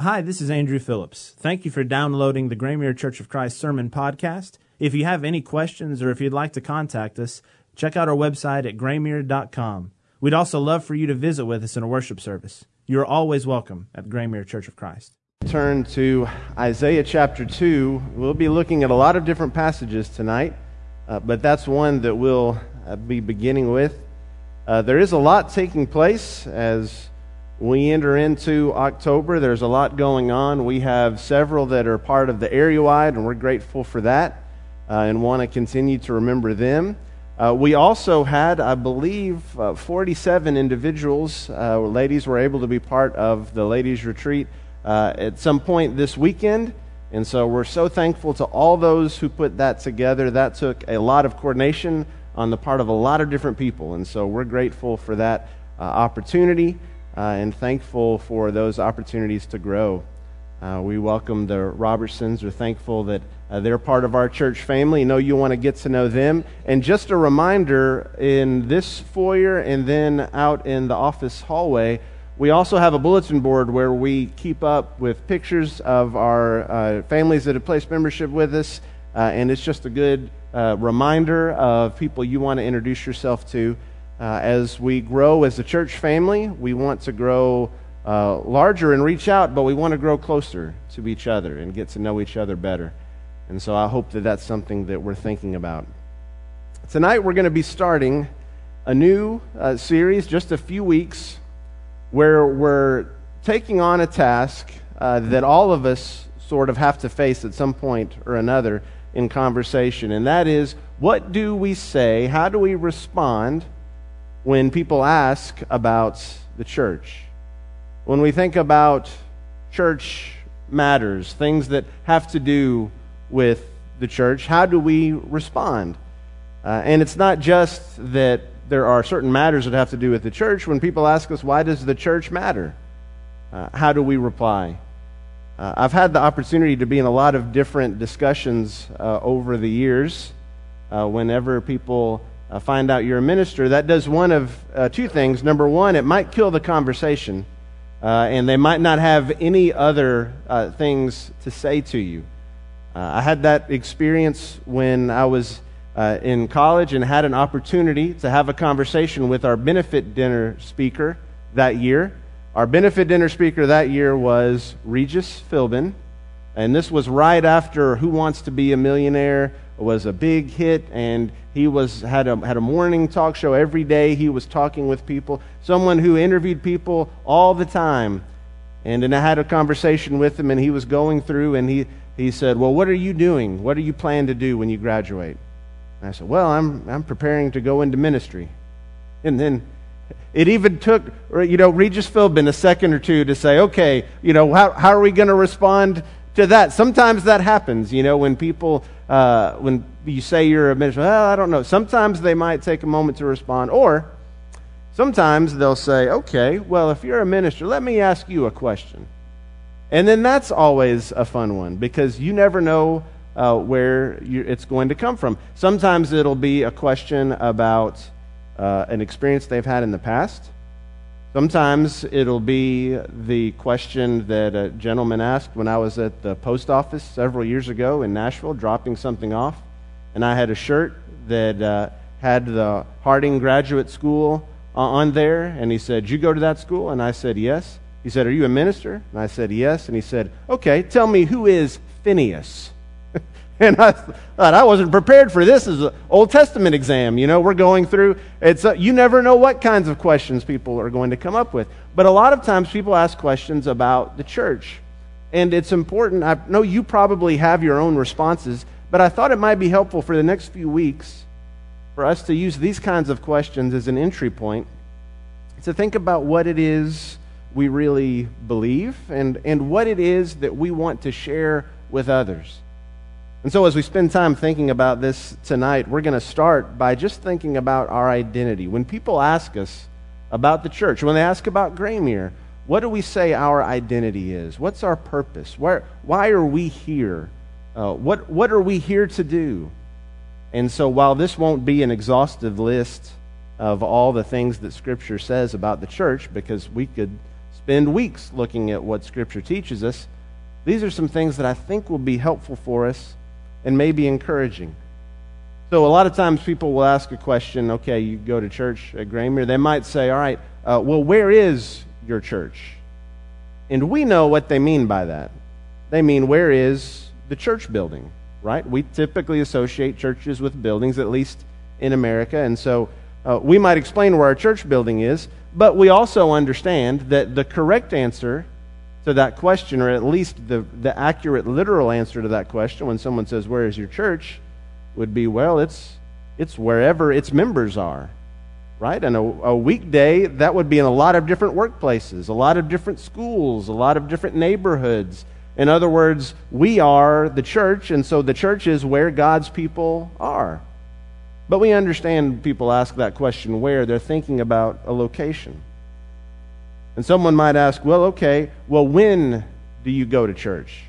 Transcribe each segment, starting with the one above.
Hi, this is Andrew Phillips. Thank you for downloading the Graymere Church of Christ Sermon Podcast. If you have any questions or if you'd like to contact us, check out our website at graymere.com. We'd also love for you to visit with us in a worship service. You are always welcome at Graymere Church of Christ. Turn to Isaiah chapter 2. We'll be looking at a lot of different passages tonight, uh, but that's one that we'll uh, be beginning with. Uh, there is a lot taking place as we enter into October. There's a lot going on. We have several that are part of the area wide, and we're grateful for that uh, and want to continue to remember them. Uh, we also had, I believe, uh, 47 individuals, uh, ladies, were able to be part of the ladies' retreat uh, at some point this weekend. And so we're so thankful to all those who put that together. That took a lot of coordination on the part of a lot of different people. And so we're grateful for that uh, opportunity and thankful for those opportunities to grow. Uh, we welcome the Robertsons. We're thankful that uh, they're part of our church family. Know you want to get to know them. And just a reminder in this foyer and then out in the office hallway, we also have a bulletin board where we keep up with pictures of our uh, families that have placed membership with us. Uh, and it's just a good uh, reminder of people you want to introduce yourself to. Uh, as we grow as a church family, we want to grow uh, larger and reach out, but we want to grow closer to each other and get to know each other better. And so I hope that that's something that we're thinking about. Tonight, we're going to be starting a new uh, series, just a few weeks, where we're taking on a task uh, that all of us sort of have to face at some point or another in conversation. And that is what do we say? How do we respond? When people ask about the church. When we think about church matters, things that have to do with the church, how do we respond? Uh, and it's not just that there are certain matters that have to do with the church. When people ask us, why does the church matter? Uh, how do we reply? Uh, I've had the opportunity to be in a lot of different discussions uh, over the years. Uh, whenever people uh, find out you're a minister, that does one of uh, two things. Number one, it might kill the conversation, uh, and they might not have any other uh, things to say to you. Uh, I had that experience when I was uh, in college and had an opportunity to have a conversation with our benefit dinner speaker that year. Our benefit dinner speaker that year was Regis Philbin, and this was right after Who Wants to Be a Millionaire was a big hit, and he was had a had a morning talk show every day. He was talking with people, someone who interviewed people all the time. And then I had a conversation with him, and he was going through, and he he said, "Well, what are you doing? What are you planning to do when you graduate?" And I said, "Well, I'm I'm preparing to go into ministry." And then it even took, you know, Regis Philbin a second or two to say, okay, you know, how, how are we going to respond to that? Sometimes that happens, you know, when people uh, when you say you're a minister, well, I don't know. Sometimes they might take a moment to respond, or sometimes they'll say, okay, well, if you're a minister, let me ask you a question. And then that's always a fun one because you never know uh, where it's going to come from. Sometimes it'll be a question about uh, an experience they've had in the past. Sometimes it'll be the question that a gentleman asked when I was at the post office several years ago in Nashville dropping something off. And I had a shirt that uh, had the Harding Graduate School on there. And he said, You go to that school? And I said, Yes. He said, Are you a minister? And I said, Yes. And he said, Okay, tell me who is Phineas? And I thought I wasn't prepared for this as an Old Testament exam. You know, we're going through. It's a, you never know what kinds of questions people are going to come up with. But a lot of times people ask questions about the church, and it's important. I know you probably have your own responses, but I thought it might be helpful for the next few weeks for us to use these kinds of questions as an entry point to think about what it is we really believe and, and what it is that we want to share with others. And so, as we spend time thinking about this tonight, we're going to start by just thinking about our identity. When people ask us about the church, when they ask about Graymere, what do we say our identity is? What's our purpose? Where, why are we here? Uh, what, what are we here to do? And so, while this won't be an exhaustive list of all the things that Scripture says about the church, because we could spend weeks looking at what Scripture teaches us. These are some things that I think will be helpful for us and maybe encouraging. So, a lot of times people will ask a question okay, you go to church at Graymere. They might say, all right, uh, well, where is your church? And we know what they mean by that. They mean, where is the church building, right? We typically associate churches with buildings, at least in America. And so uh, we might explain where our church building is, but we also understand that the correct answer to that question, or at least the, the accurate literal answer to that question when someone says, Where is your church? would be, Well, it's, it's wherever its members are right? And a, a, weekday, that would be in a lot of different workplaces, a lot of different schools, a lot of different neighborhoods. In other words, we are the church, and so the church is where God's people are. But we understand people ask that question where, they're thinking about a location. And someone might ask, well, okay, well, when do you go to church?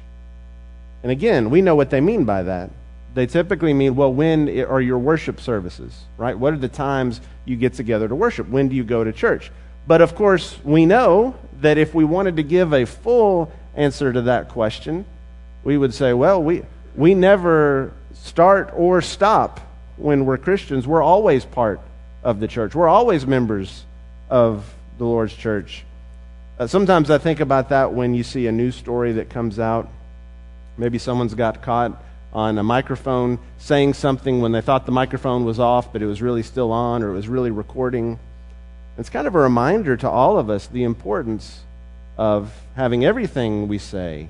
And again, we know what they mean by that they typically mean, well, when are your worship services, right? What are the times you get together to worship? When do you go to church? But of course, we know that if we wanted to give a full answer to that question, we would say, well, we, we never start or stop when we're Christians. We're always part of the church, we're always members of the Lord's church. Uh, sometimes I think about that when you see a news story that comes out. Maybe someone's got caught on a microphone saying something when they thought the microphone was off, but it was really still on or it was really recording. It's kind of a reminder to all of us the importance of having everything we say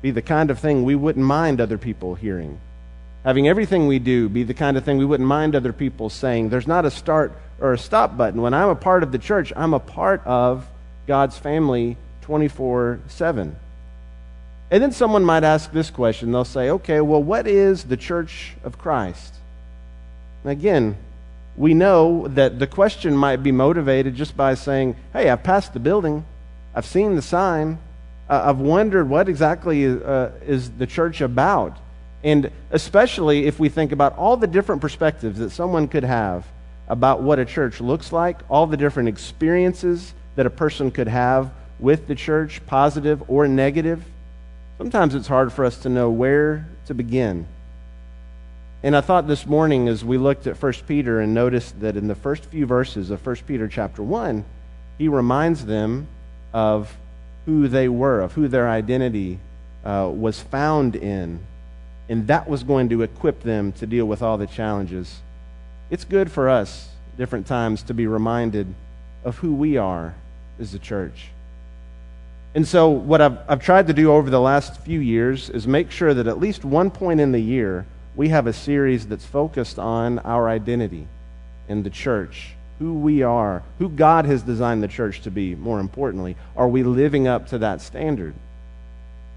be the kind of thing we wouldn't mind other people hearing. Having everything we do be the kind of thing we wouldn't mind other people saying. There's not a start or a stop button. When I'm a part of the church, I'm a part of God's family 24 7. And then someone might ask this question. They'll say, okay, well, what is the church of Christ? And again, we know that the question might be motivated just by saying, hey, I've passed the building, I've seen the sign, uh, I've wondered what exactly uh, is the church about. And especially if we think about all the different perspectives that someone could have about what a church looks like, all the different experiences that a person could have with the church, positive or negative. Sometimes it's hard for us to know where to begin. And I thought this morning as we looked at 1 Peter and noticed that in the first few verses of 1 Peter chapter 1, he reminds them of who they were, of who their identity uh, was found in. And that was going to equip them to deal with all the challenges. It's good for us, different times, to be reminded of who we are as the church. And so, what I've, I've tried to do over the last few years is make sure that at least one point in the year, we have a series that's focused on our identity in the church, who we are, who God has designed the church to be, more importantly. Are we living up to that standard?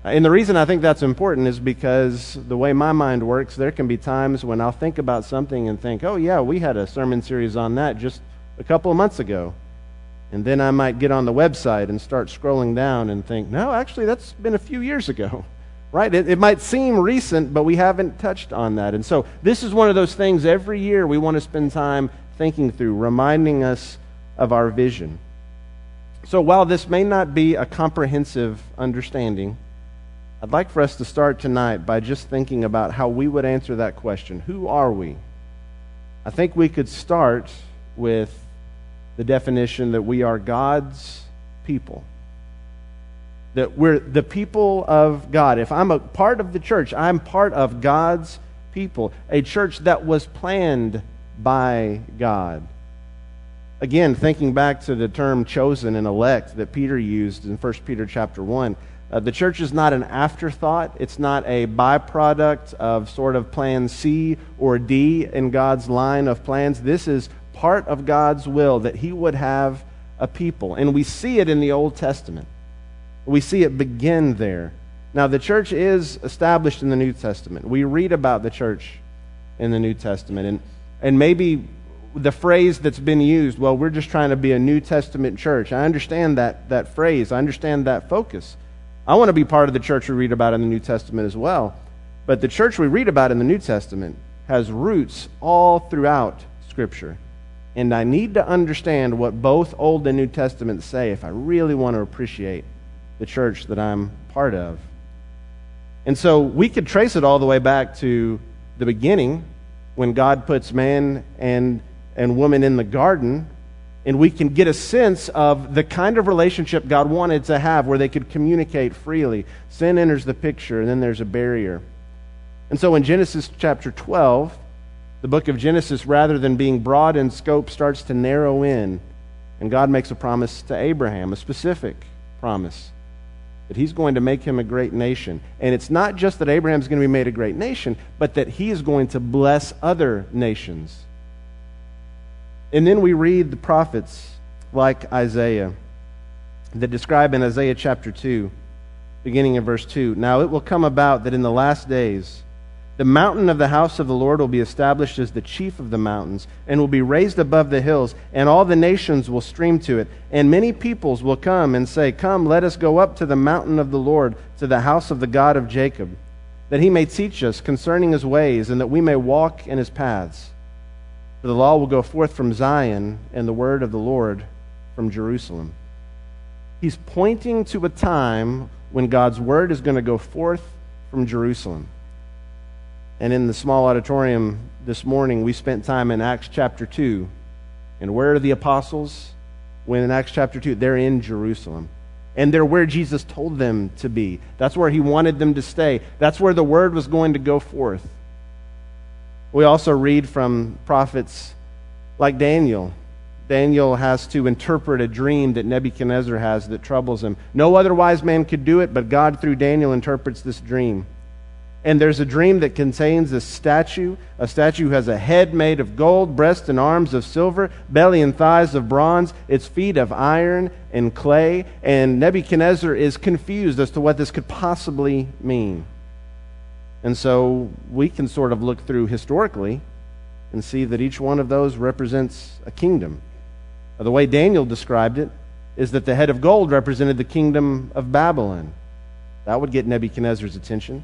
And the reason I think that's important is because the way my mind works, there can be times when I'll think about something and think, oh, yeah, we had a sermon series on that just a couple of months ago. And then I might get on the website and start scrolling down and think, no, actually, that's been a few years ago. Right? It, it, might seem recent, but we haven't touched on that. And so this is one of those things every year we want to spend time thinking through, reminding us of our vision. So while this may not be a comprehensive understanding, I'd like for us to start tonight by just thinking about how we would answer that question Who are we? I think we could start with the definition that we are God's people. That we're the people of God. If I'm a part of the church, I'm part of God's people, a church that was planned by God. Again, thinking back to the term chosen and elect that Peter used in 1 Peter chapter 1, uh, the church is not an afterthought. It's not a byproduct of sort of plan C or D in God's line of plans. This is part of God's will that He would have a people. And we see it in the Old Testament. We see it begin there. Now, the church is established in the New Testament. We read about the church in the New Testament. And, and maybe the phrase that's been used, well, we're just trying to be a New Testament church. I understand that, that phrase, I understand that focus. I want to be part of the church we read about in the New Testament as well. But the church we read about in the New Testament has roots all throughout Scripture. And I need to understand what both Old and New Testaments say if I really want to appreciate the church that I'm part of. And so we could trace it all the way back to the beginning when God puts man and, and woman in the garden, and we can get a sense of the kind of relationship God wanted to have where they could communicate freely. Sin enters the picture, and then there's a barrier. And so in Genesis chapter 12, the book of Genesis, rather than being broad in scope, starts to narrow in. And God makes a promise to Abraham, a specific promise that he's going to make him a great nation. And it's not just that Abraham's going to be made a great nation, but that he is going to bless other nations. And then we read the prophets like Isaiah that describe in Isaiah chapter 2, beginning in verse 2 Now it will come about that in the last days, the mountain of the house of the Lord will be established as the chief of the mountains, and will be raised above the hills, and all the nations will stream to it. And many peoples will come and say, Come, let us go up to the mountain of the Lord, to the house of the God of Jacob, that he may teach us concerning his ways, and that we may walk in his paths. For the law will go forth from Zion, and the word of the Lord from Jerusalem. He's pointing to a time when God's word is going to go forth from Jerusalem. And in the small auditorium this morning, we spent time in Acts chapter 2. And where are the apostles? When in Acts chapter 2, they're in Jerusalem. And they're where Jesus told them to be. That's where he wanted them to stay. That's where the word was going to go forth. We also read from prophets like Daniel. Daniel has to interpret a dream that Nebuchadnezzar has that troubles him. No other wise man could do it, but God, through Daniel, interprets this dream. And there's a dream that contains a statue. A statue has a head made of gold, breast and arms of silver, belly and thighs of bronze, its feet of iron and clay. And Nebuchadnezzar is confused as to what this could possibly mean. And so we can sort of look through historically and see that each one of those represents a kingdom. The way Daniel described it is that the head of gold represented the kingdom of Babylon. That would get Nebuchadnezzar's attention.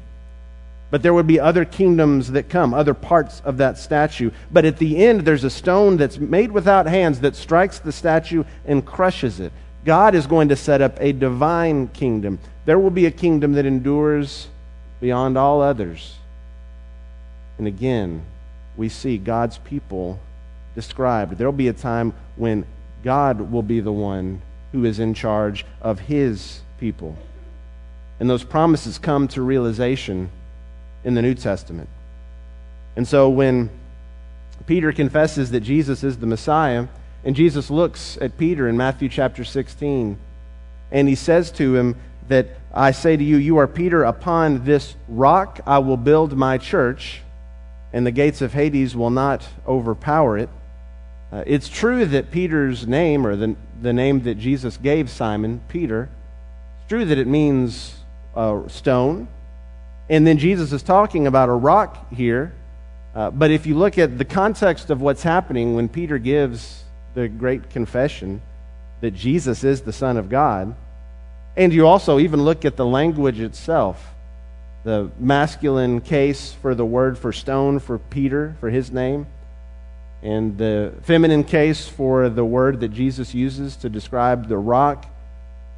But there would be other kingdoms that come, other parts of that statue. But at the end, there's a stone that's made without hands that strikes the statue and crushes it. God is going to set up a divine kingdom. There will be a kingdom that endures beyond all others. And again, we see God's people described. There will be a time when God will be the one who is in charge of his people. And those promises come to realization in the New Testament. And so when Peter confesses that Jesus is the Messiah, and Jesus looks at Peter in Matthew chapter 16, and he says to him that I say to you, you are Peter, upon this rock I will build my church, and the gates of Hades will not overpower it. Uh, it's true that Peter's name, or the, the name that Jesus gave Simon, Peter, it's true that it means uh, stone. And then Jesus is talking about a rock here. Uh, but if you look at the context of what's happening when Peter gives the great confession that Jesus is the Son of God, and you also even look at the language itself, the masculine case for the word for stone for Peter, for his name, and the feminine case for the word that Jesus uses to describe the rock.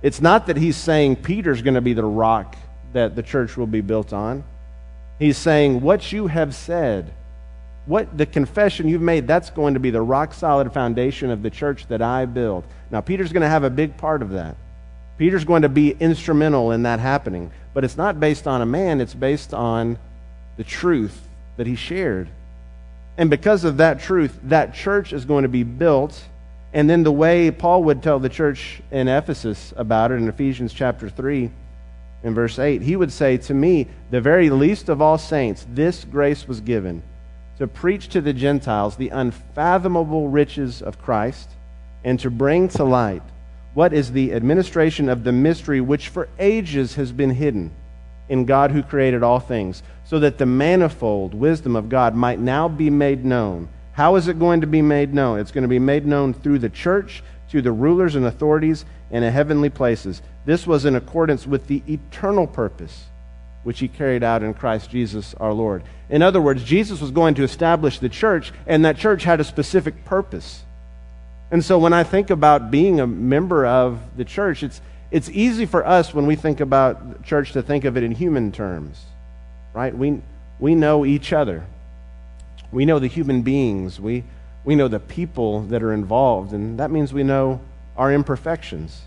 It's not that he's saying Peter's going to be the rock that the church will be built on. He's saying, What you have said, what the confession you've made, that's going to be the rock solid foundation of the church that I build. Now, Peter's going to have a big part of that. Peter's going to be instrumental in that happening. But it's not based on a man, it's based on the truth that he shared. And because of that truth, that church is going to be built. And then the way Paul would tell the church in Ephesus about it in Ephesians chapter 3 in verse 8, he would say, To me, the very least of all saints, this grace was given to preach to the Gentiles the unfathomable riches of Christ and to bring to light what is the administration of the mystery which for ages has been hidden in God who created all things, so that the manifold wisdom of God might now be made known. How is it going to be made known? It's going to be made known through the church, to the rulers and authorities in heavenly places this was in accordance with the eternal purpose which he carried out in Christ Jesus our Lord. In other words, Jesus was going to establish the church, and that church had a specific purpose. And so when I think about being a member of the church, it's, it's easy for us when we think about church to think of it in human terms, right? We, we know each other. We know the human beings. We, we know the people that are involved, and that means we know our imperfections.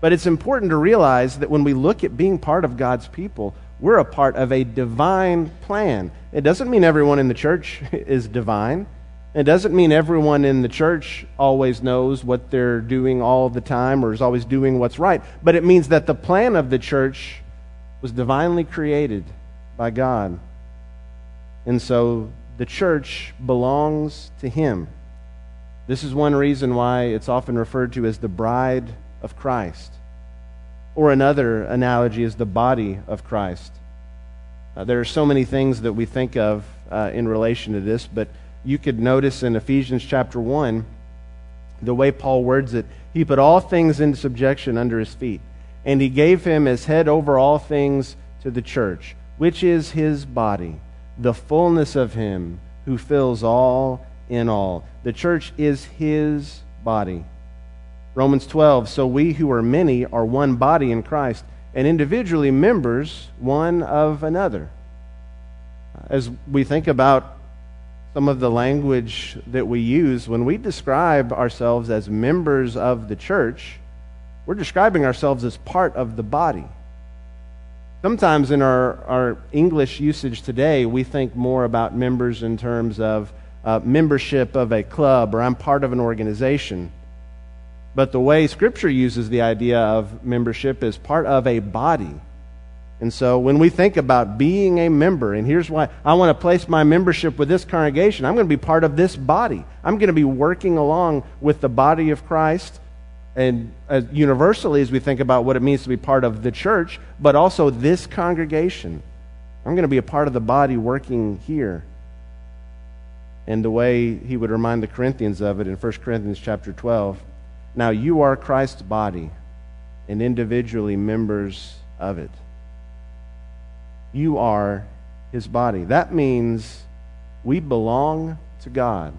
But it's important to realize that when we look at being part of God's people, we're a part of a divine plan. It doesn't mean everyone in the church is divine. It doesn't mean everyone in the church always knows what they're doing all the time or is always doing what's right. But it means that the plan of the church was divinely created by God. And so the church belongs to Him. This is one reason why it's often referred to as the bride of Christ. Or another analogy is the body of Christ. Uh, there are so many things that we think of uh, in relation to this, but you could notice in Ephesians chapter 1 the way Paul words it. He put all things into subjection under his feet, and he gave him as head over all things to the church, which is his body, the fullness of him who fills all in all. The church is his body. Romans 12, so we who are many are one body in Christ, and individually members one of another. As we think about some of the language that we use when we describe ourselves as members of the church, we're describing ourselves as part of the body. Sometimes in our, our English usage today, we think more about members in terms of uh, membership of a club or I'm part of an organization. But the way Scripture uses the idea of membership is part of a body. And so when we think about being a member, and here's why I want to place my membership with this congregation, I'm going to be part of this body. I'm going to be working along with the body of Christ. And as universally, as we think about what it means to be part of the church, but also this congregation, I'm going to be a part of the body working here. And the way he would remind the Corinthians of it in 1 Corinthians chapter 12 now you are Christ's body and individually members of it. You are his body. That means we belong to God.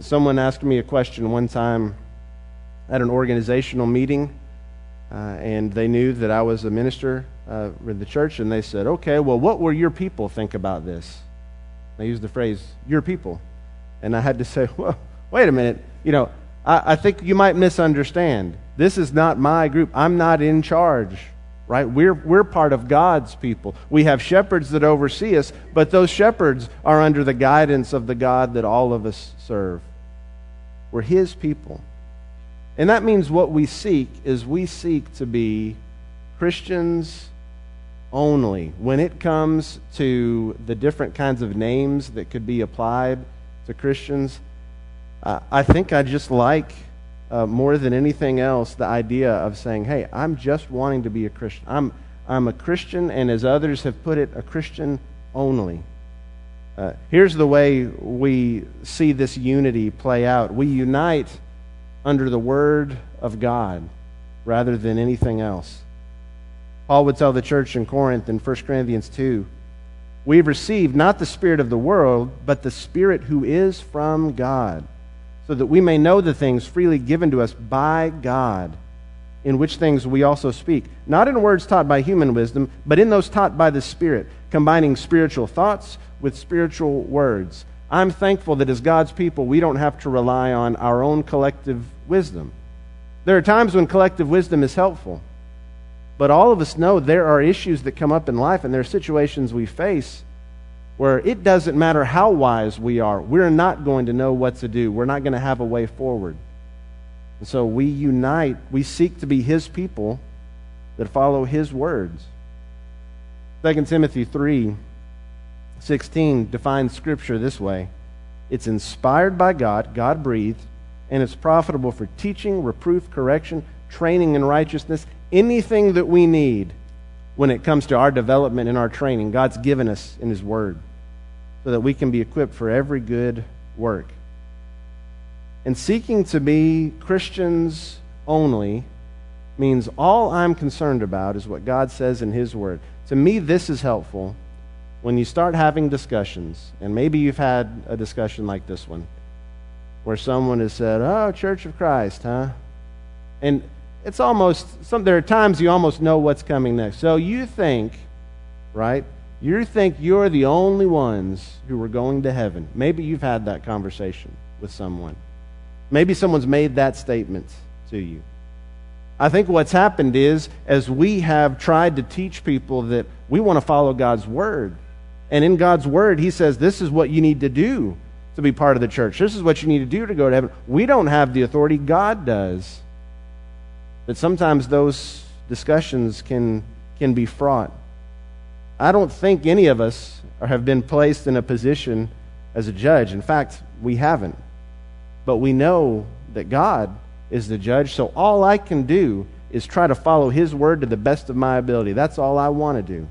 Someone asked me a question one time at an organizational meeting, uh, and they knew that I was a minister uh, in the church, and they said, Okay, well, what will your people think about this? They used the phrase, your people. And I had to say, Well, wait a minute. You know, I, I think you might misunderstand. This is not my group. I'm not in charge right? We're, we're part of God's people. We have shepherds that oversee us, but those shepherds are under the guidance of the God that all of us serve. We're His people. And that means what we seek is we seek to be Christians only. When it comes to the different kinds of names that could be applied to Christians, I think I just like uh, more than anything else the idea of saying, hey, I'm just wanting to be a Christian. I'm, I'm a Christian, and as others have put it, a Christian only. Uh, here's the way we see this unity play out we unite under the Word of God rather than anything else. Paul would tell the church in Corinth in 1 Corinthians 2 We've received not the Spirit of the world, but the Spirit who is from God so that we may know the things freely given to us by God, in which things we also speak, not in words taught by human wisdom, but in those taught by the Spirit, combining spiritual thoughts with spiritual words. I'm thankful that as God's people, we don't have to rely on our own collective wisdom. There are times when collective wisdom is helpful, but all of us know there are issues that come up in life and there are situations we face where it doesn't matter how wise we are, we're not going to know what to do. We're not going to have a way forward. And so we unite, we seek to be His people that follow His words. 2 Timothy 3 16 defines Scripture this way it's inspired by God, God breathed, and it's profitable for teaching, reproof, correction, training in righteousness, anything that we need when it comes to our development and our training. God's given us in His Word so that we can be equipped for every good work. And seeking to be Christians only means all I'm concerned about is what God says in His Word. To me, this is helpful when you start having discussions, and maybe you've had a discussion like this one, where someone has said, Oh, Church of Christ, huh? And it's almost, some, there are times you almost know what's coming next. So you think, right? You think you're the only ones who are going to heaven. Maybe you've had that conversation with someone. Maybe someone's made that statement to you. I think what's happened is, as we have tried to teach people that we want to follow God's Word, and in God's Word, He says, This is what you need to do to be part of the church. This is what you need to do to go to heaven. We don't have the authority, God does. But sometimes those discussions can, can be fraught. I don't think any of us have been placed in a position as a judge. In fact, we haven't. But we know that God is the judge. So all I can do is try to follow his word to the best of my ability. That's all I want to do.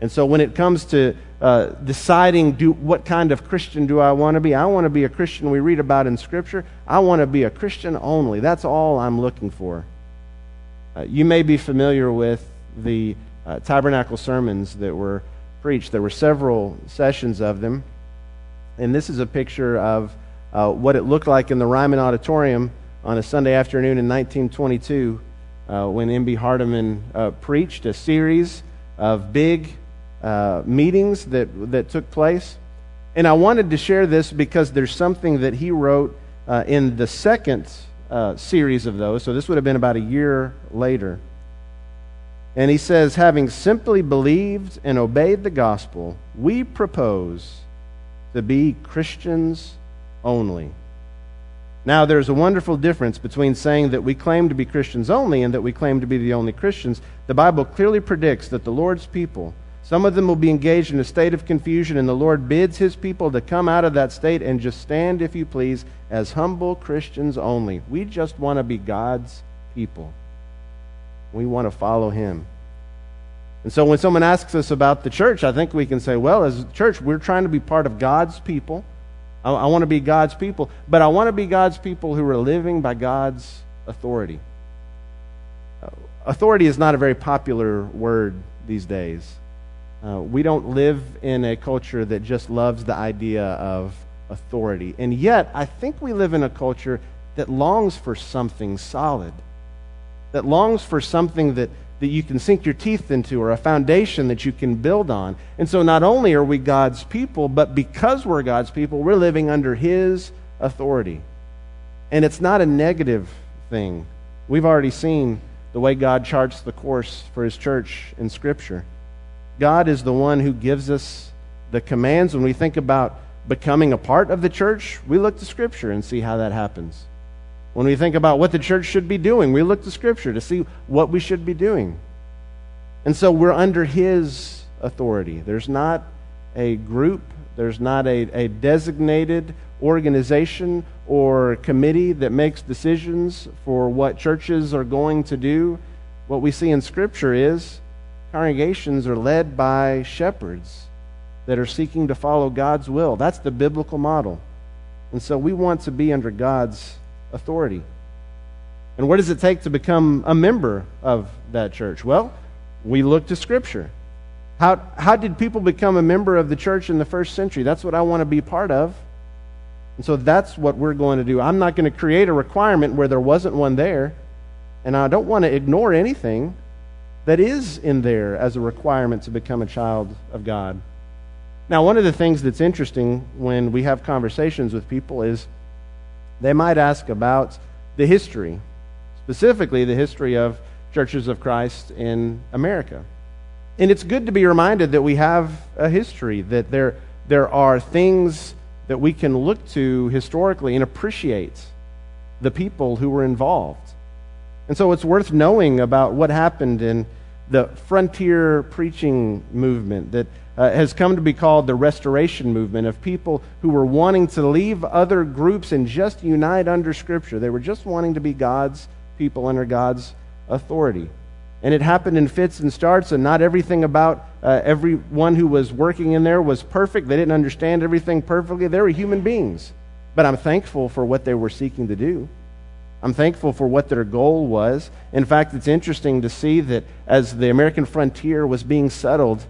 And so when it comes to uh, deciding do, what kind of Christian do I want to be, I want to be a Christian we read about in Scripture. I want to be a Christian only. That's all I'm looking for. Uh, you may be familiar with the uh, tabernacle sermons that were preached. There were several sessions of them. And this is a picture of uh, what it looked like in the Ryman Auditorium on a Sunday afternoon in 1922 uh, when N.B. Hardeman uh, preached a series of big uh, meetings that, that took place. And I wanted to share this because there's something that he wrote uh, in the second series of those. So this would have been about a year later. And he says, having simply believed and obeyed the gospel, we propose to be Christians only. Now, there's a wonderful difference between saying that we claim to be Christians only and that we claim to be the only Christians. The Bible clearly predicts that the Lord's people, some of them will be engaged in a state of confusion, and the Lord bids his people to come out of that state and just stand, if you please, as humble Christians only. We just want to be God's people. We want to follow him. And so when someone asks us about the church, I think we can say, well, as a church, we're trying to be part of God's people. I, I want to be God's people, but I want to be God's people who are living by God's authority. Uh, authority is not a very popular word these days. Uh, we don't live in a culture that just loves the idea of authority. And yet, I think we live in a culture that longs for something solid, that longs for something that that you can sink your teeth into or a foundation that you can build on. And so not only are we God's people, but because we're God's people, we're living under His authority. And it's not a negative thing. We've already seen the way God charts the course for His church in Scripture. God is the one who gives us the commands. When we think about becoming a part of the church, we look to Scripture and see how that happens. When we think about what the church should be doing, we look to Scripture to see what we should be doing. And so we're under His authority. There's not a group, there's not a, a designated organization or committee that makes decisions for what churches are going to do. What we see in Scripture is congregations are led by shepherds that are seeking to follow God's will. That's the biblical model. And so we want to be under God's authority. And what does it take to become a member of that church? Well, we look to Scripture. How, how did people become a member of the church in the first century? That's what I want to be part of. And so that's what we're going to do. I'm not going to create a requirement where there wasn't one there. And I don't want to ignore anything that is in there as a requirement to become a child of God. Now, one of the things that's interesting when we have conversations with people is they might ask about the history, specifically the history of churches of Christ in America. And it's good to be reminded that we have a history, that there, there are things that we can look to historically and appreciate the people who were involved. And so it's worth knowing about what happened in the frontier preaching movement that uh, has come to be called the restoration movement of people who were wanting to leave other groups and just unite under Scripture. They were just wanting to be God's people under God's authority. And it happened in fits and starts, and not everything about uh, everyone who was working in there was perfect. They didn't understand everything perfectly. They were human beings. But I'm thankful for what they were seeking to do. I'm thankful for what their goal was. In fact, it's interesting to see that as the American frontier was being settled,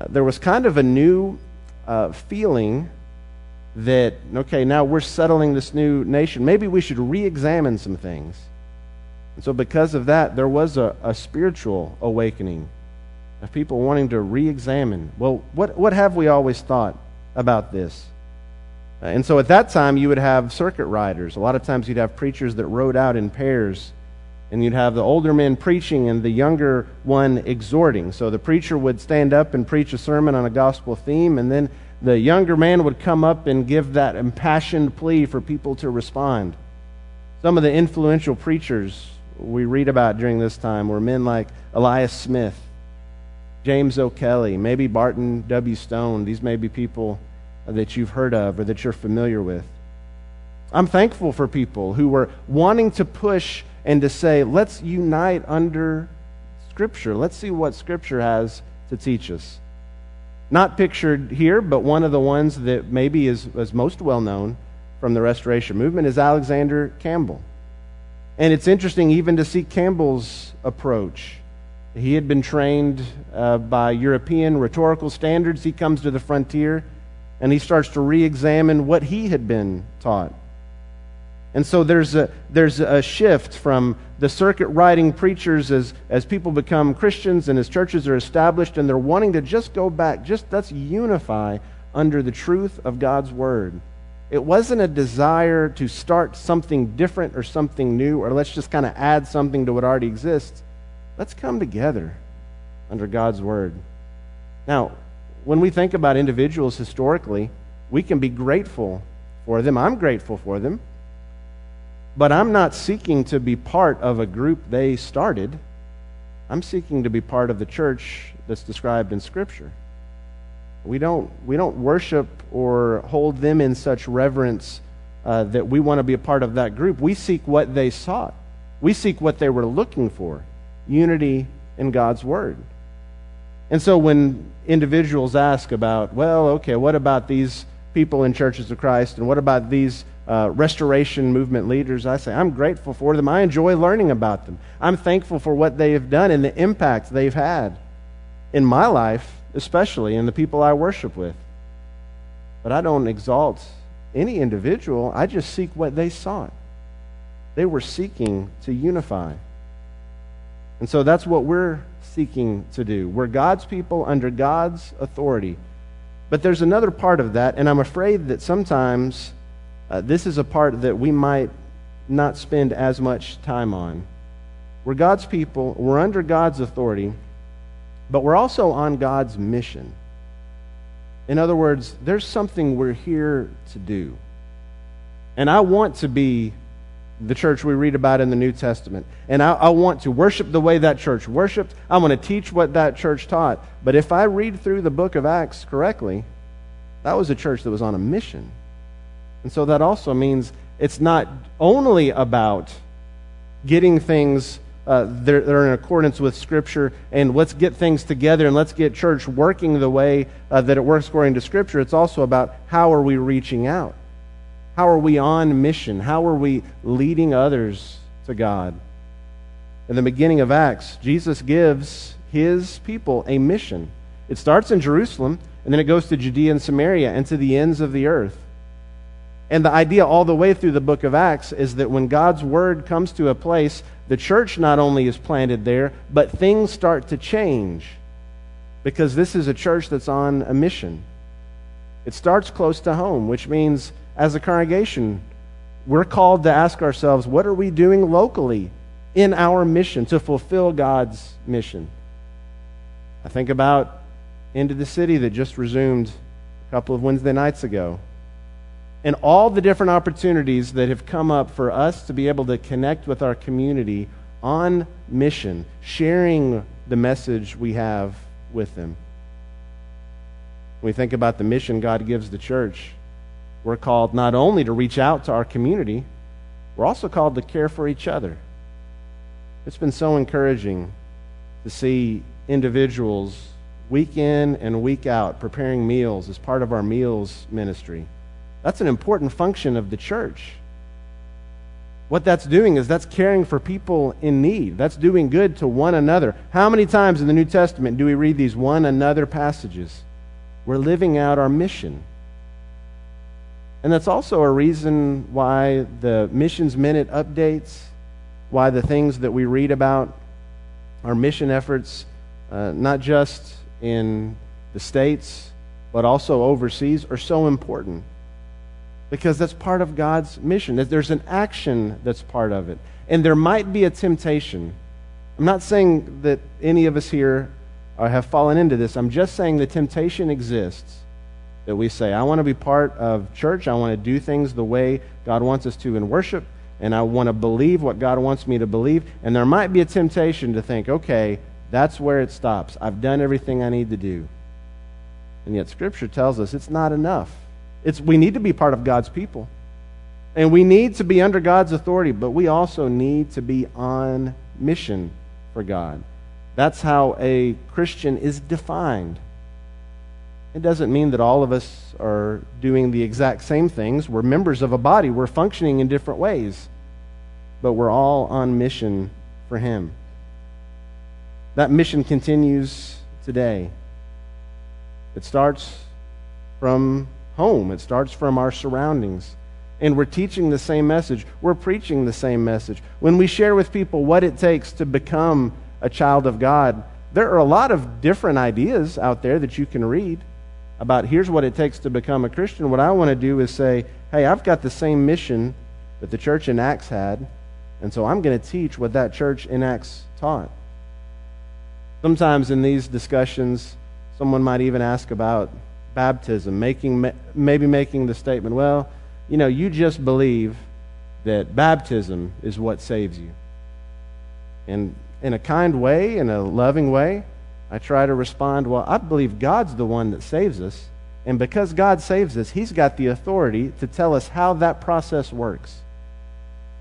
uh, there was kind of a new uh, feeling that, okay, now we're settling this new nation. Maybe we should re examine some things. And so, because of that, there was a, a spiritual awakening of people wanting to re examine well, what, what have we always thought about this? And so at that time, you would have circuit riders. A lot of times, you'd have preachers that rode out in pairs, and you'd have the older men preaching and the younger one exhorting. So the preacher would stand up and preach a sermon on a gospel theme, and then the younger man would come up and give that impassioned plea for people to respond. Some of the influential preachers we read about during this time were men like Elias Smith, James O'Kelly, maybe Barton W. Stone. These may be people that you've heard of or that you're familiar with. I'm thankful for people who were wanting to push and to say, let's unite under Scripture. Let's see what Scripture has to teach us. Not pictured here, but one of the ones that maybe is, is most well known from the Restoration Movement is Alexander Campbell. And it's interesting even to see Campbell's approach. He had been trained uh, by European rhetorical standards. He comes to the frontier and he starts to re examine what he had been taught. And so there's a, there's a shift from the circuit riding preachers as, as people become Christians and as churches are established, and they're wanting to just go back, just let's unify under the truth of God's Word. It wasn't a desire to start something different or something new, or let's just kind of add something to what already exists. Let's come together under God's Word. Now, when we think about individuals historically, we can be grateful for them. I'm grateful for them. But I'm not seeking to be part of a group they started. I'm seeking to be part of the church that's described in Scripture. We don't, we don't worship or hold them in such reverence uh, that we want to be a part of that group. We seek what they sought, we seek what they were looking for unity in God's Word. And so when individuals ask about, well, okay, what about these people in churches of Christ and what about these uh, restoration movement leaders, I say, I'm grateful for them. I enjoy learning about them. I'm thankful for what they have done and the impact they've had in my life, especially, and the people I worship with. But I don't exalt any individual, I just seek what they sought. They were seeking to unify. And so that's what we're seeking to do. We're God's people under God's authority. But there's another part of that, and I'm afraid that sometimes uh, this is a part that we might not spend as much time on. We're God's people, we're under God's authority, but we're also on God's mission. In other words, there's something we're here to do. And I want to be the church we read about in the New Testament. And I, I, want to worship the way that church worshiped. I want to teach what that church taught. But if I read through the book of Acts correctly, that was a church that was on a mission. And so that also means it's not only about getting things uh, that are in accordance with Scripture and let's get things together and let's get church working the way uh, that it works according to Scripture. It's also about how are we reaching out? How are we on mission? How are we leading others to God? In the beginning of Acts, Jesus gives his people a mission. It starts in Jerusalem, and then it goes to Judea and Samaria and to the ends of the earth. And the idea all the way through the book of Acts is that when God's word comes to a place, the church not only is planted there, but things start to change because this is a church that's on a mission. It starts close to home, which means as a congregation, we're called to ask ourselves what are we doing locally in our mission to fulfill God's mission? I think about Into the City that just resumed a couple of Wednesday nights ago. And all the different opportunities that have come up for us to be able to connect with our community on mission, sharing the message we have with them. When we think about the mission God gives the church, we're called not only to reach out to our community, we're also called to care for each other. It's been so encouraging to see individuals week in and week out preparing meals as part of our meals ministry. That's an important function of the church. What that's doing is that's caring for people in need. That's doing good to one another. How many times in the New Testament do we read these one another passages? We're living out our mission. And that's also a reason why the Missions Minute updates, why the things that we read about our mission efforts, uh, not just in the States, but also overseas, are so important. Because that's part of God's mission. There's an action that's part of it. And there might be a temptation. I'm not saying that any of us here have fallen into this. I'm just saying the temptation exists that we say, I want to be part of church. I want to do things the way God wants us to in worship. And I want to believe what God wants me to believe. And there might be a temptation to think, okay, that's where it stops. I've done everything I need to do. And yet, Scripture tells us it's not enough. It's, we need to be part of God's people. And we need to be under God's authority, but we also need to be on mission for God. That's how a Christian is defined. It doesn't mean that all of us are doing the exact same things. We're members of a body, we're functioning in different ways, but we're all on mission for Him. That mission continues today. It starts from home, it starts from our surroundings. And we're teaching the same message. We're preaching the same message. When we share with people what it takes to become a child of God, there are a lot of different ideas out there that you can read about here's what it takes to become a Christian. What I want to do is say, hey, I've got the same mission that the church in Acts had, and so I'm going to teach what that church in Acts taught. Sometimes in these discussions, someone might even ask about baptism, making, maybe making the statement, well, you know, you just believe that baptism is what saves you. And in a kind way, in a loving way, I try to respond, well, I believe God's the one that saves us. And because God saves us, He's got the authority to tell us how that process works.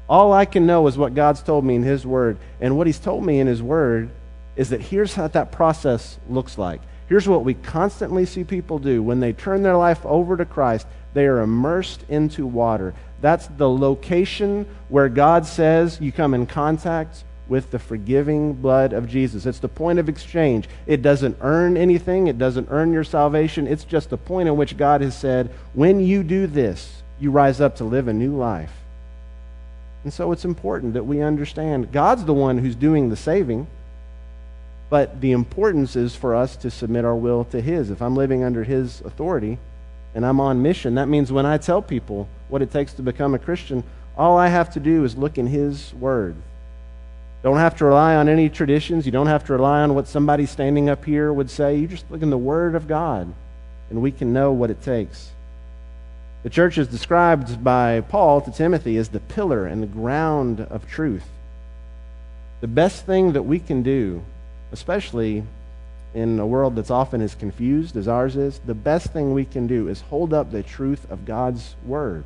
All I can know is what God's told me in His Word. And what He's told me in His Word is that here's how that process looks like. Here's what we constantly see people do when they turn their life over to Christ they are immersed into water. That's the location where God says you come in contact with the forgiving blood of Jesus. It's the point of exchange. It doesn't earn anything, it doesn't earn your salvation. It's just the point in which God has said, when you do this, you rise up to live a new life. And so it's important that we understand God's the one who's doing the saving, but the importance is for us to submit our will to His. If I'm living under His authority and I'm on mission, that means when I tell people what it takes to become a Christian, all I have to do is look in His Word don't have to rely on any traditions. You don't have to rely on what somebody standing up here would say. You just look in the Word of God, and we can know what it takes. The church is described by Paul to Timothy as the pillar and the ground of truth. The best thing that we can do, especially in a world that's often as confused as ours is, the best thing we can do is hold up the truth of God's Word.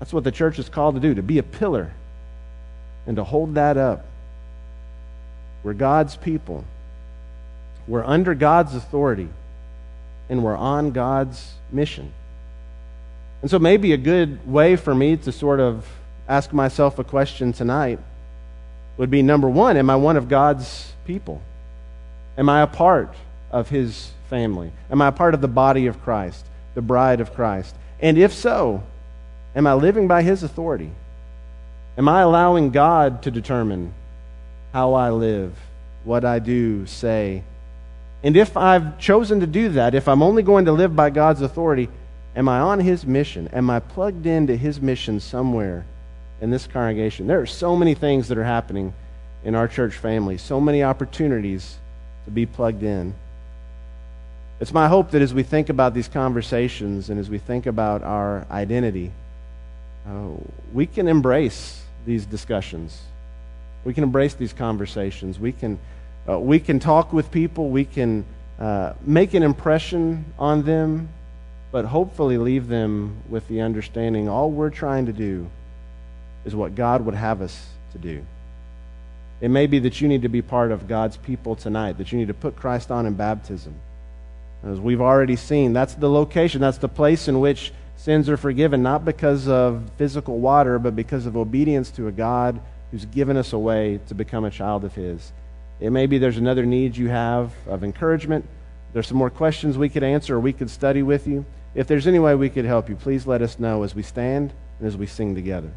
That's what the church is called to do, to be a pillar and to hold that up. We're God's people. We're under God's authority, and we're on God's mission. And so, maybe a good way for me to sort of ask myself a question tonight would be number one, am I one of God's people? Am I a part of His family? Am I a part of the body of Christ, the bride of Christ? And if so, am I living by His authority? Am I allowing God to determine how I live, what I do, say? And if I've chosen to do that, if I'm only going to live by God's authority, am I on His mission? Am I plugged into His mission somewhere in this congregation? There are so many things that are happening in our church family, so many opportunities to be plugged in. It's my hope that as we think about these conversations and as we think about our identity, uh, we can embrace these discussions. We can embrace these conversations. We can, uh, we can talk with people. We can uh, make an impression on them, but hopefully leave them with the understanding all we're trying to do is what God would have us to do. It may be that you need to be part of God's people tonight, that you need to put Christ on in baptism. As we've already seen, that's the location, that's the place in which Sins are forgiven not because of physical water, but because of obedience to a God who's given us a way to become a child of His. It may be there's another need you have of encouragement. There's some more questions we could answer or we could study with you. if there's any way we could help you, please let us know as we stand and as we sing together.